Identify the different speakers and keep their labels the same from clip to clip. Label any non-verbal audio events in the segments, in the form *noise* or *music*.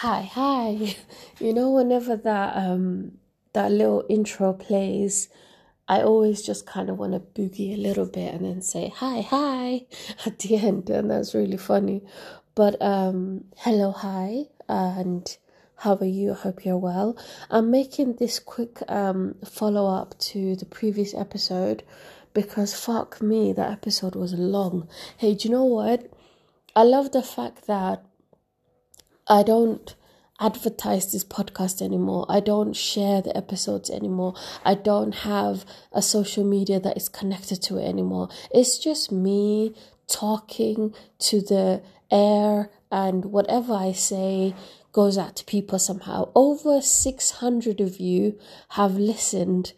Speaker 1: Hi, hi. *laughs* You know, whenever that um that little intro plays, I always just kind of want to boogie a little bit and then say hi, hi *laughs* at the end, and that's really funny. But um, hello, hi, and how are you? I hope you're well. I'm making this quick um follow up to the previous episode because fuck me, that episode was long. Hey, do you know what? I love the fact that I don't advertise this podcast anymore. I don't share the episodes anymore. I don't have a social media that is connected to it anymore. It's just me talking to the air and whatever I say goes out to people somehow. Over 600 of you have listened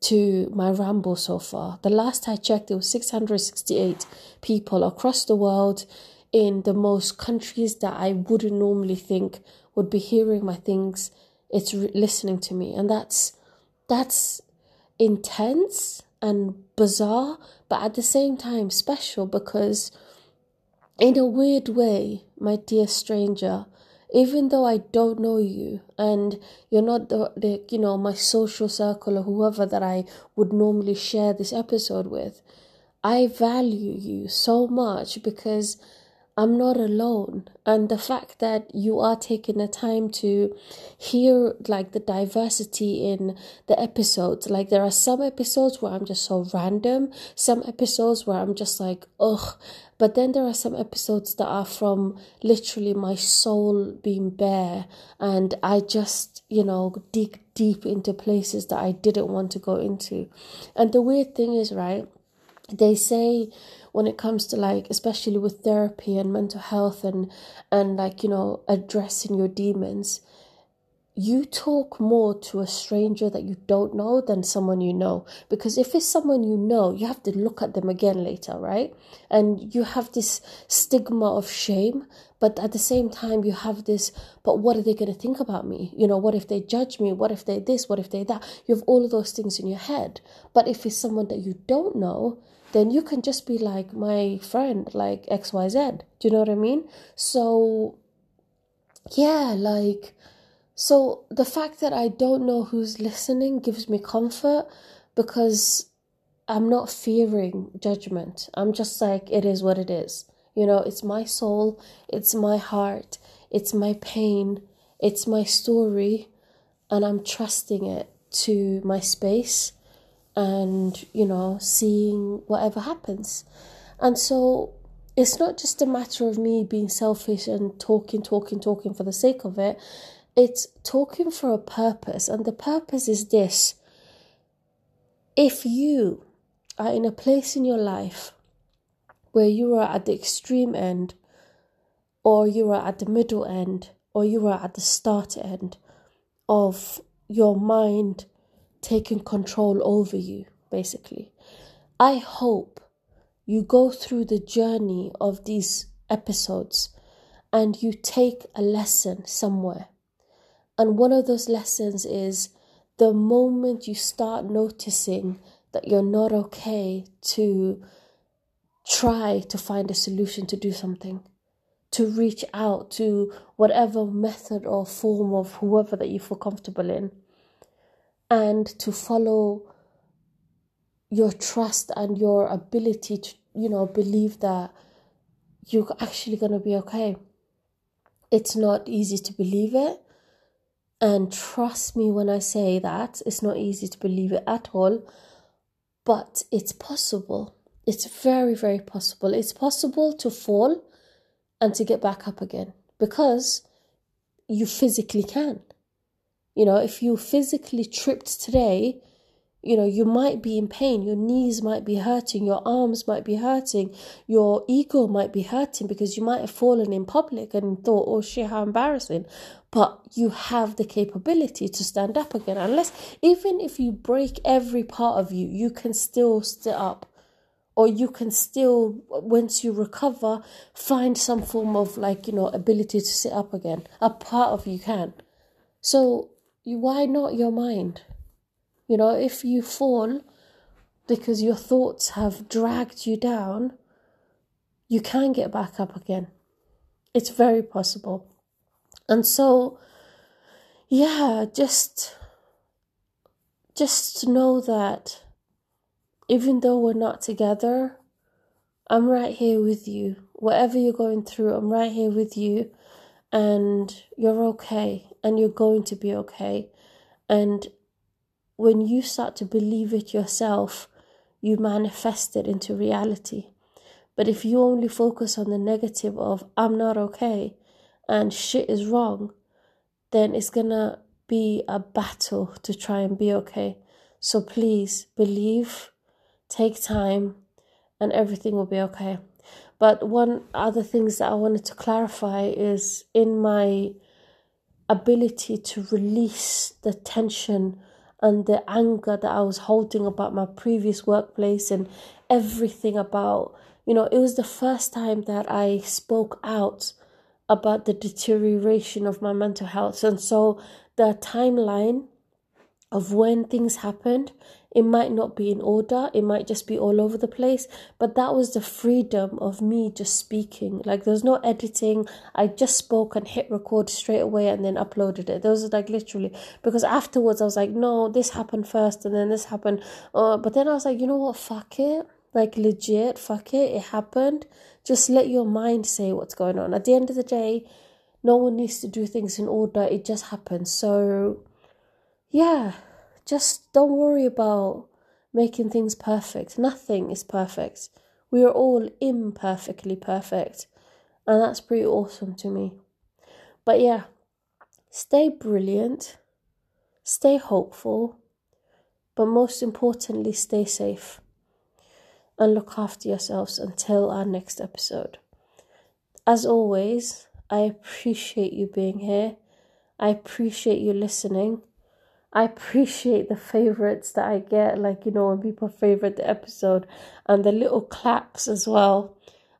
Speaker 1: to my ramble so far. The last I checked, it was 668 people across the world in the most countries that I wouldn't normally think would be hearing my things. It's re- listening to me, and that's that's intense and bizarre, but at the same time special because, in a weird way, my dear stranger, even though I don't know you and you're not the, the you know my social circle or whoever that I would normally share this episode with, I value you so much because I'm not alone. And the fact that you are taking the time to hear like the diversity in the episodes. Like there are some episodes where I'm just so random, some episodes where I'm just like, ugh. But then there are some episodes that are from literally my soul being bare and I just, you know, dig deep into places that I didn't want to go into. And the weird thing is, right, they say when it comes to like especially with therapy and mental health and and like you know addressing your demons you talk more to a stranger that you don't know than someone you know. Because if it's someone you know you have to look at them again later right? And you have this stigma of shame but at the same time you have this but what are they going to think about me? You know what if they judge me? What if they this? What if they that? You have all of those things in your head. But if it's someone that you don't know then you can just be like my friend, like XYZ. Do you know what I mean? So, yeah, like, so the fact that I don't know who's listening gives me comfort because I'm not fearing judgment. I'm just like, it is what it is. You know, it's my soul, it's my heart, it's my pain, it's my story, and I'm trusting it to my space and you know seeing whatever happens. And so it's not just a matter of me being selfish and talking talking talking for the sake of it. It's talking for a purpose and the purpose is this. If you are in a place in your life where you are at the extreme end or you are at the middle end or you are at the start end of your mind taking control over you, basically. I hope you go through the journey of these episodes and you take a lesson somewhere. And one of those lessons is the moment you start noticing that you're not okay to try to find a solution to do something, to reach out to whatever method or form of whoever that you feel comfortable in and to follow your trust and your ability to, you know, believe that you're actually going to be okay. It's not easy to believe it. And trust me when I say that, it's not easy to believe it at all. But it's possible. It's very, very possible. It's possible to fall and to get back up again because you physically can. You know, if you physically tripped today, you know, you might be in pain. Your knees might be hurting. Your arms might be hurting. Your ego might be hurting because you might have fallen in public and thought, oh shit, how embarrassing. But you have the capability to stand up again. Unless, even if you break every part of you, you can still sit up. Or you can still, once you recover, find some form of like, you know, ability to sit up again. A part of you can. So why not your mind? You know, if you fall because your thoughts have dragged you down, you can get back up again. It's very possible. And so, yeah, just just know that even though we're not together, I'm right here with you. Whatever you're going through, I'm right here with you. And you're okay. And you're going to be okay. And when you start to believe it yourself, you manifest it into reality. But if you only focus on the negative of, I'm not okay and shit is wrong, then it's gonna be a battle to try and be okay. So please believe, take time, and everything will be okay. But one other things that I wanted to clarify is in my ability to release the tension and the anger that I was holding about my previous workplace and everything about, you know, it was the first time that I spoke out about the deterioration of my mental health. And so the timeline of when things happened it might not be in order it might just be all over the place but that was the freedom of me just speaking. Like there's no editing. I just spoke and hit record straight away and then uploaded it. Those are like literally because afterwards i was like no this happened first and then this happened. Uh, but then i was like you know what? Fuck it. Like legit fuck it. It happened. Just let your mind say what's going on. At the end of the day no one needs to do things in order. It just happens so yeah just don't worry about making things perfect. Nothing is perfect. We are all imperfectly perfect. And that's pretty awesome to me. But yeah, stay brilliant, stay hopeful, but most importantly, stay safe and look after yourselves until our next episode. As always, I appreciate you being here. I appreciate you listening. I appreciate the favorites that I get, like, you know, when people favorite the episode and the little claps as well.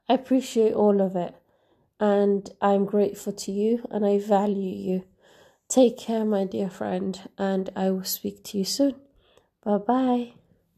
Speaker 1: I appreciate all of it. And I'm grateful to you and I value you. Take care, my dear friend, and I will speak to you soon. Bye bye.